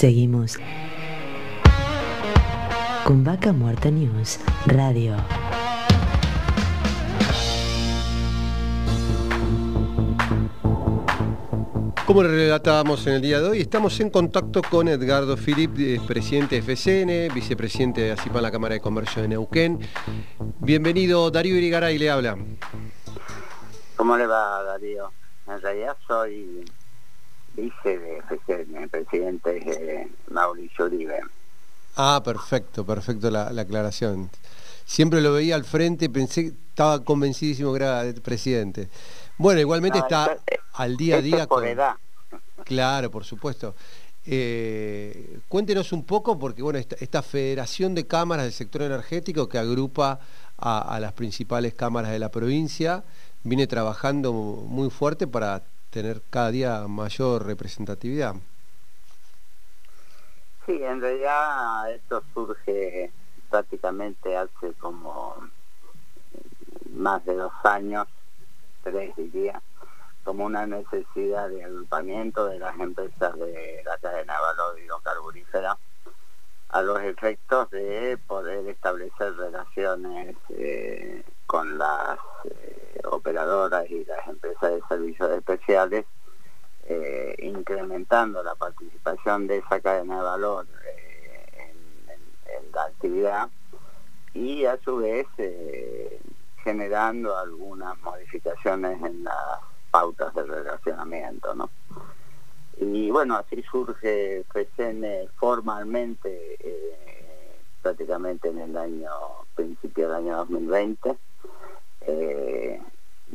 Seguimos con Vaca Muerta News Radio. Como relatábamos en el día de hoy, estamos en contacto con Edgardo Filip, eh, presidente de FCN, vicepresidente de ACIPA la Cámara de Comercio de Neuquén. Bienvenido, Darío Irigaray le habla. ¿Cómo le va, Darío? En realidad soy vice de FCN, presidente de Mauricio Uribe. Ah, perfecto, perfecto la, aclaración. Siempre lo veía al frente, pensé, estaba convencidísimo que era el presidente. Bueno, igualmente está al día a día con... edad. Claro, por supuesto. Eh, cuéntenos un poco, porque bueno, esta, federación de cámaras del sector energético que agrupa a, las principales cámaras de la provincia, viene trabajando muy fuerte para tener cada día mayor representatividad. Sí, en realidad esto surge prácticamente hace como más de dos años, tres diría, como una necesidad de agrupamiento de las empresas de la cadena de valor hidrocarburífera a los efectos de poder establecer relaciones eh, con las eh, operadoras y las empresas de servicios especiales, eh, incrementando la participación de esa cadena de valor en, la actividad y a su vez generando algunas modificaciones en las pautas de relacionamiento. ¿no? Y bueno, así surge FECEN formalmente eh, prácticamente en el año, principio del año 2020. Eh,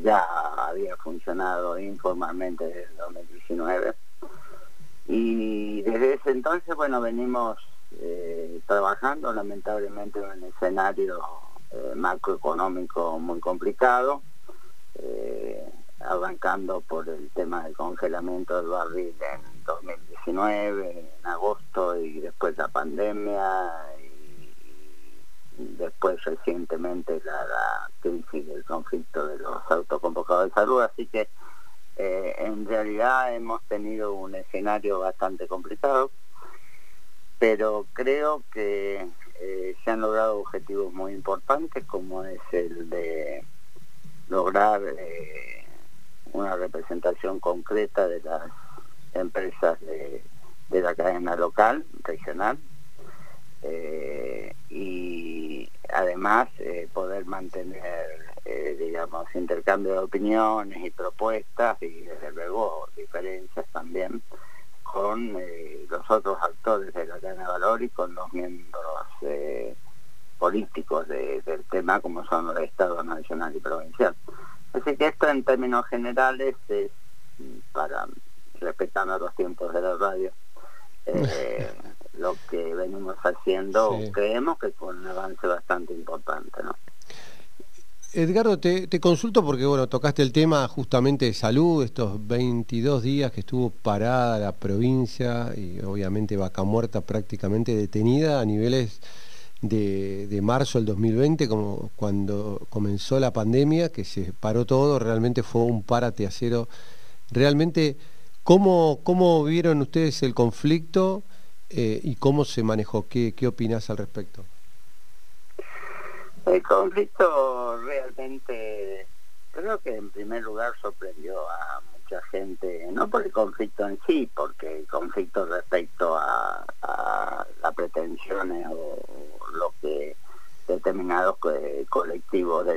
ya había funcionado informalmente desde el 2019. Y desde ese entonces, bueno, venimos eh, trabajando lamentablemente en un escenario macroeconómico muy complicado arrancando por el tema del congelamiento del barril en 2019, en agosto, y después la pandemia, después recientemente la, crisis del conflicto de los autoconvocados de salud, así que eh, en realidad hemos tenido un escenario bastante complicado, pero creo que eh, se han logrado objetivos muy importantes como es el de lograr eh, una representación concreta de las empresas de, la cadena local, regional, y además eh, poder mantener, eh, digamos, intercambio de opiniones y propuestas y desde luego diferencias también con los otros actores de la cadena de valor y con los miembros políticos del tema como son los estados nacional y provincial. Así que esto en términos generales es para respetando los tiempos de la radio. Lo que venimos haciendo, creemos que con un avance bastante importante, ¿no? Edgardo, te, consulto porque bueno, tocaste el tema justamente de salud, estos 22 días que estuvo parada la provincia y obviamente vaca muerta prácticamente detenida a niveles de, marzo del 2020, como cuando comenzó la pandemia, que se paró todo, realmente fue un párate a cero. Realmente, ¿cómo, cómo vieron ustedes el conflicto eh, y cómo se manejó? ¿Qué, ¿Qué opinas al respecto? El conflicto realmente, creo que en primer lugar sorprendió a mucha gente, no por el conflicto en sí, porque el conflicto respecto a, las pretensiones o lo que determinados colectivos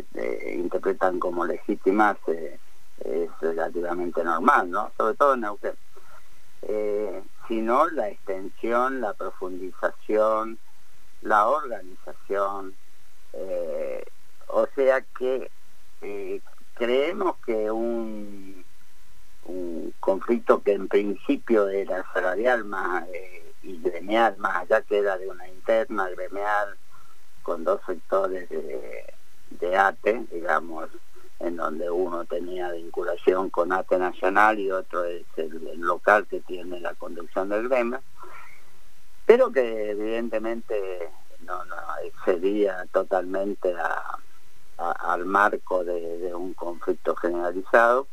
interpretan como legítimas eh, es relativamente normal, ¿no? Sobre todo en Neuquén. Eh, sino la extensión, la profundización, la organización, eh, o sea que creemos que un conflicto que en principio era salarial más eh, y gremial, más allá que era de una interna gremial, con dos sectores de, ATE, digamos, en donde uno tenía vinculación con ATE Nacional y otro es el, local que tiene la conducción del gremio, pero que evidentemente no, excedía totalmente al marco de un conflicto generalizado.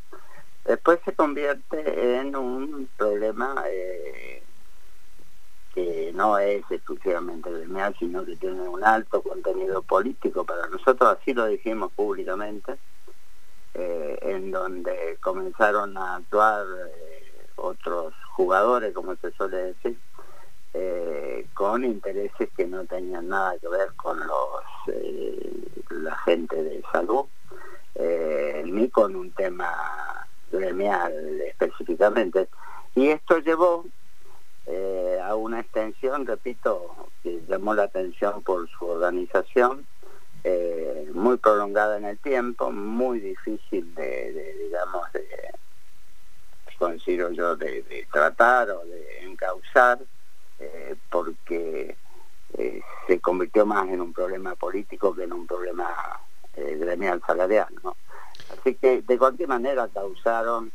Después se convierte en un problema eh, que no es exclusivamente gremial, sino que tiene un alto contenido político para nosotros, así lo dijimos públicamente, eh, en donde comenzaron a actuar eh, otros jugadores, como se suele decir, eh, con intereses que no tenían nada que ver con los la gente de salud, ni con un tema gremial específicamente. Y esto llevó a una extensión, repito, que llamó la atención por su organización, eh, muy prolongada en el tiempo, muy difícil de, digamos, de, considero yo, de, tratar o de encauzar, eh, porque se convirtió más en un problema político que en un problema gremial salarial. Así que de cualquier manera causaron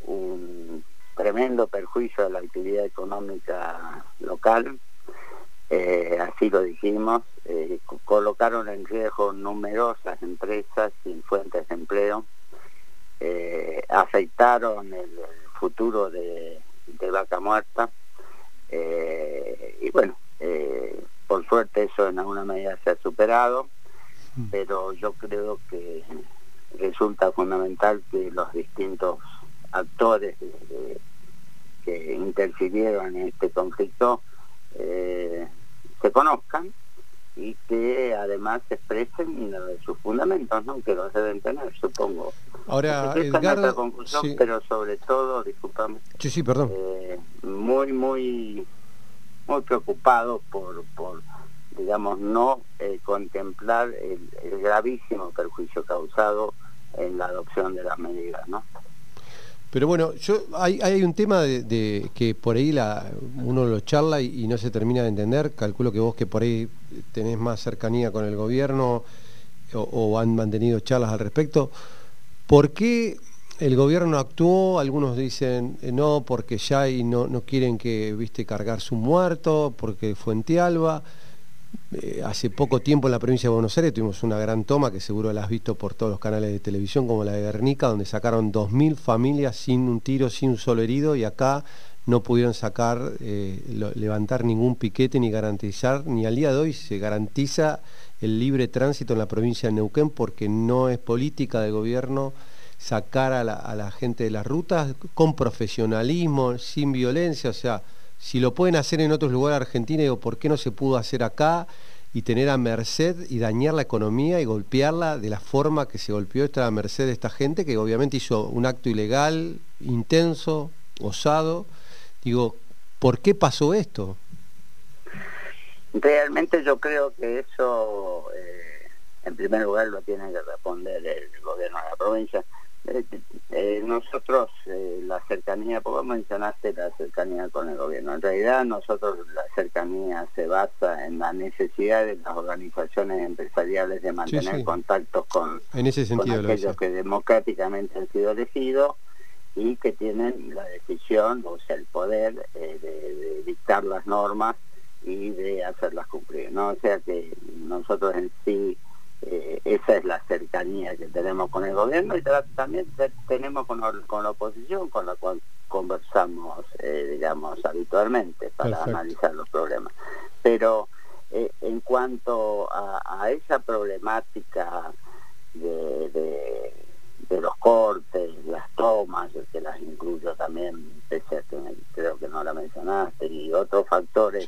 un tremendo perjuicio a la actividad económica local, eh, así lo dijimos, eh, colocaron en riesgo numerosas empresas sin fuentes de empleo, eh, afectaron el, futuro de, Vaca Muerta, y bueno, por suerte eso en alguna medida se ha superado, mm. pero yo creo que resulta fundamental que los distintos actores que interfirieron en este conflicto eh, se conozcan y que además se expresen sus fundamentos, ¿no? que los deben tener, supongo. Ahora, Edgardo, conclusión, pero sobre todo, disculpame, sí, sí, perdón. Eh, muy, muy, muy preocupado por, por digamos, no eh, contemplar el, el gravísimo perjuicio causado en la adopción de las medidas, ¿no? Pero bueno, yo hay, hay un tema de, que por ahí la, uno lo charla y, no se termina de entender. Calculo que vos que por ahí tenés más cercanía con el gobierno o, han mantenido charlas al respecto. ¿Por qué el gobierno actuó? Algunos dicen eh, no, porque ya y no, no quieren que viste cargar su muerto, porque Fuente Alba. Eh, hace poco tiempo en la provincia de Buenos Aires tuvimos una gran toma que seguro la has visto por todos los canales de televisión como la de Guernica, donde sacaron 2.000 familias sin un tiro, sin un solo herido y acá no pudieron sacar, eh, levantar ningún piquete ni garantizar, ni al día de hoy se garantiza el libre tránsito en la provincia de Neuquén porque no es política del gobierno sacar a la, a la gente de las rutas con profesionalismo, sin violencia, o sea, si lo pueden hacer en otros lugares de Argentina, digo, ¿por qué no se pudo hacer acá y tener a merced y dañar la economía y golpearla de la forma que se golpeó esta merced de esta gente que obviamente hizo un acto ilegal, intenso, osado? Digo, ¿por qué pasó esto? Realmente yo creo que eso, eh, en primer lugar, lo tiene que responder el gobierno de la provincia eh, eh, nosotros eh, la cercanía, vos mencionaste la cercanía con el gobierno, en realidad nosotros la cercanía se basa en la necesidad de las organizaciones empresariales de mantener contactos con, en ese sentido, aquellos que democráticamente han sido elegidos y que tienen la decisión, o sea, el poder de, de, dictar las normas y de hacerlas cumplir, ¿no? O sea que nosotros en sí eh, esa es la cercanía que tenemos con el gobierno y también tenemos con, la oposición con la cual conversamos, eh, digamos, habitualmente para analizar los problemas. Pero eh, en cuanto a, esa problemática de, los cortes, las tomas, que las incluyo también, pese a que creo que no la mencionaste, y otros factores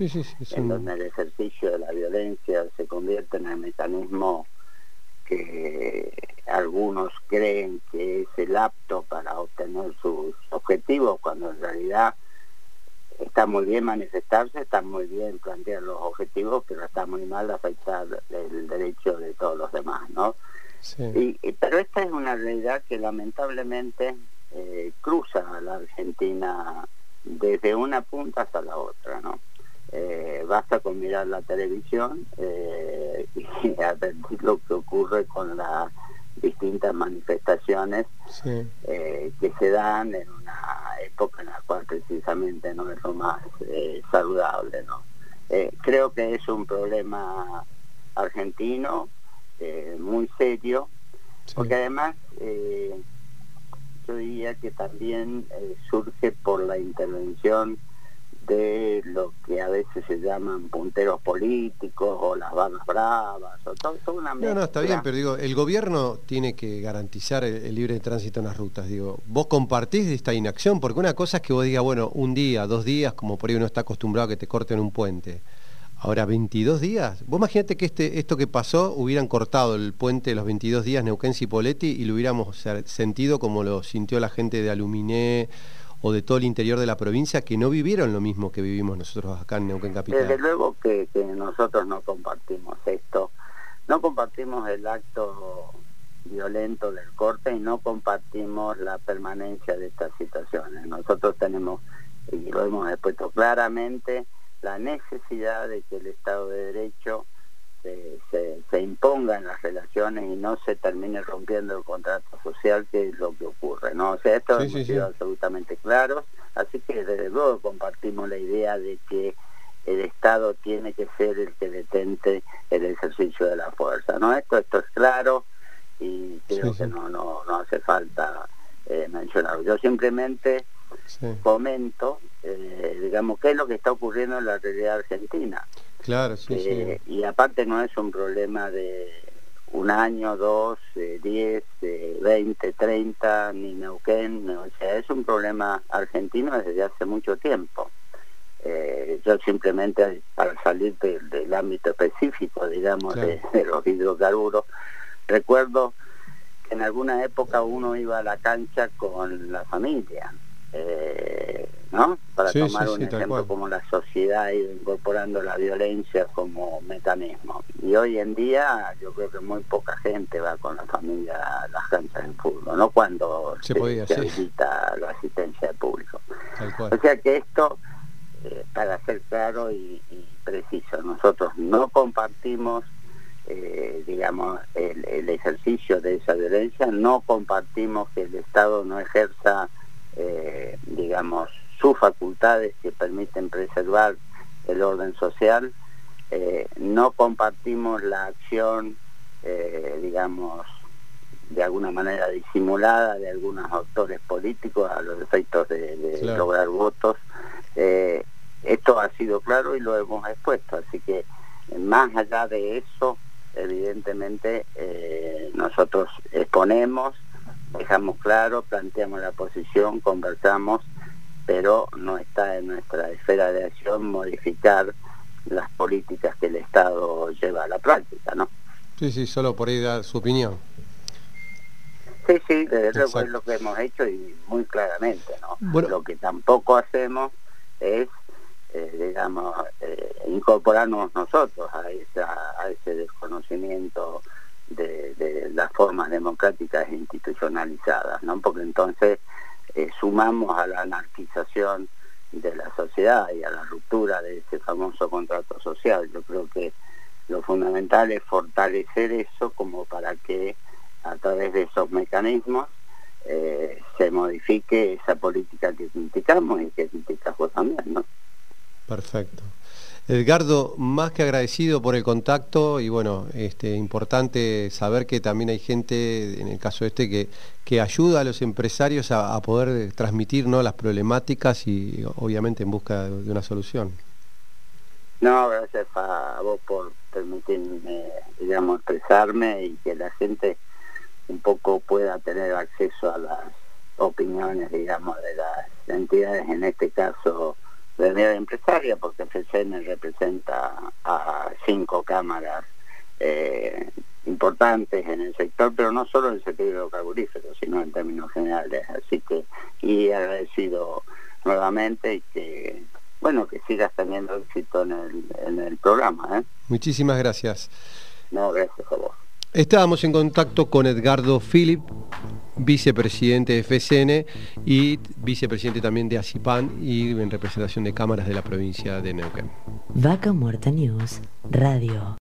en donde el ejercicio de la violencia se convierte en el mecanismo que algunos creen que es el apto para obtener sus objetivos, cuando en realidad está muy bien manifestarse, está muy bien plantear los objetivos, pero está muy mal afectar el derecho de todos los demás, ¿no? Y, pero esta es una realidad que lamentablemente eh, cruza a la Argentina desde una punta hasta la otra, ¿no? Eh, basta con mirar la televisión eh, y advertir lo que ocurre con las distintas manifestaciones eh, que se dan en una época en la cual precisamente no es lo más saludable. ¿no? creo que es un problema argentino muy serio, porque además yo diría que también surge por la intervención de lo que a veces se llaman punteros políticos o las barras bravas o todo, una No, no, está bien, pero digo, el gobierno tiene que garantizar el, libre tránsito en las rutas. Digo, vos compartís de esta inacción, porque una cosa es que vos digas, bueno, un día, dos días, como por ahí uno está acostumbrado a que te corten un puente. Ahora, 22 días. Vos imagínate que este, esto que pasó hubieran cortado el puente de los 22 días Neuquén-Cipoletti y lo hubiéramos sentido como lo sintió la gente de Aluminé o de todo el interior de la provincia que no vivieron lo mismo que vivimos nosotros acá en Neuquén Capital. Desde luego que, nosotros no compartimos esto, no compartimos el acto violento del corte y no compartimos la permanencia de estas situaciones. Nosotros tenemos, y lo hemos expuesto claramente, la necesidad de que el Estado de Derecho se, se, imponga en las relaciones y no se termine rompiendo el contrato social, que es lo que ocurre. ¿no? O sea, esto hemos sido absolutamente claros, así que desde luego compartimos la idea de que el Estado tiene que ser el que detente el ejercicio de la fuerza. ¿no? Esto, esto es claro y creo que no, no, no hace falta eh, mencionarlo. Yo simplemente comento, eh, digamos, qué es lo que está ocurriendo en la realidad argentina. Claro, sí, eh, Y aparte no es un problema de un año, dos, eh, diez, eh, veinte, treinta, ni Neuquén, o sea, es un problema argentino desde hace mucho tiempo. yo simplemente, para salir del ámbito específico, digamos, de, los hidrocarburos, recuerdo que en alguna época uno iba a la cancha con la familia, ¿no? Para tomar un ejemplo como la sociedad ha ido incorporando la violencia como mecanismo. Y hoy en día yo creo que muy poca gente va con la familia a las canchas de fútbol, ¿no? Cuando se, se, la asistencia del público. O sea que esto, eh, para ser claro y, preciso, nosotros no compartimos eh, digamos, el, el, ejercicio de esa violencia, no compartimos que el Estado no ejerza, eh, digamos, sus facultades que permiten preservar el orden social. Eh, no compartimos la acción, eh, digamos, de alguna manera disimulada de algunos autores políticos a los efectos de, lograr votos. Esto ha sido claro y lo hemos expuesto, así que más allá de eso, evidentemente nosotros exponemos, dejamos claro, planteamos la posición, conversamos pero no está en nuestra esfera de acción modificar las políticas que el Estado lleva a la práctica, ¿no? Sí, sí, solo por ahí dar su opinión. Sí, sí, desde luego es lo que hemos hecho y muy claramente, ¿no? Lo que tampoco hacemos es, eh, digamos, eh, incorporarnos nosotros a, esa, a ese desconocimiento de, las formas democráticas institucionalizadas, ¿no? Porque entonces eh, sumamos a la anarquización de la sociedad y a la ruptura de ese famoso contrato social. Yo creo que lo fundamental es fortalecer eso como para que a través de esos mecanismos eh, se modifique esa política que criticamos y que criticas vos también, ¿no? Perfecto. Edgardo, más que agradecido por el contacto y bueno, este, importante saber que también hay gente, en el caso este, que, que ayuda a los empresarios a, poder transmitir ¿no? las problemáticas y obviamente en busca de una solución. No, gracias a vos por permitirme, digamos, expresarme y que la gente un poco pueda tener acceso a las opiniones, digamos, de las entidades, en este caso de la empresaria, porque FCN representa a cinco cámaras eh, importantes en el sector, pero no solo en el sector hidrocarburífero, sino en términos generales. Así que, y agradecido nuevamente y que, bueno, que sigas teniendo éxito en el, en el programa. ¿eh? Muchísimas gracias. No, gracias a vos. Estábamos en contacto con Edgardo Philip, vicepresidente de FCN y vicepresidente también de ACIPAN y en representación de cámaras de la provincia de Neuquén. Vaca Muerta News Radio.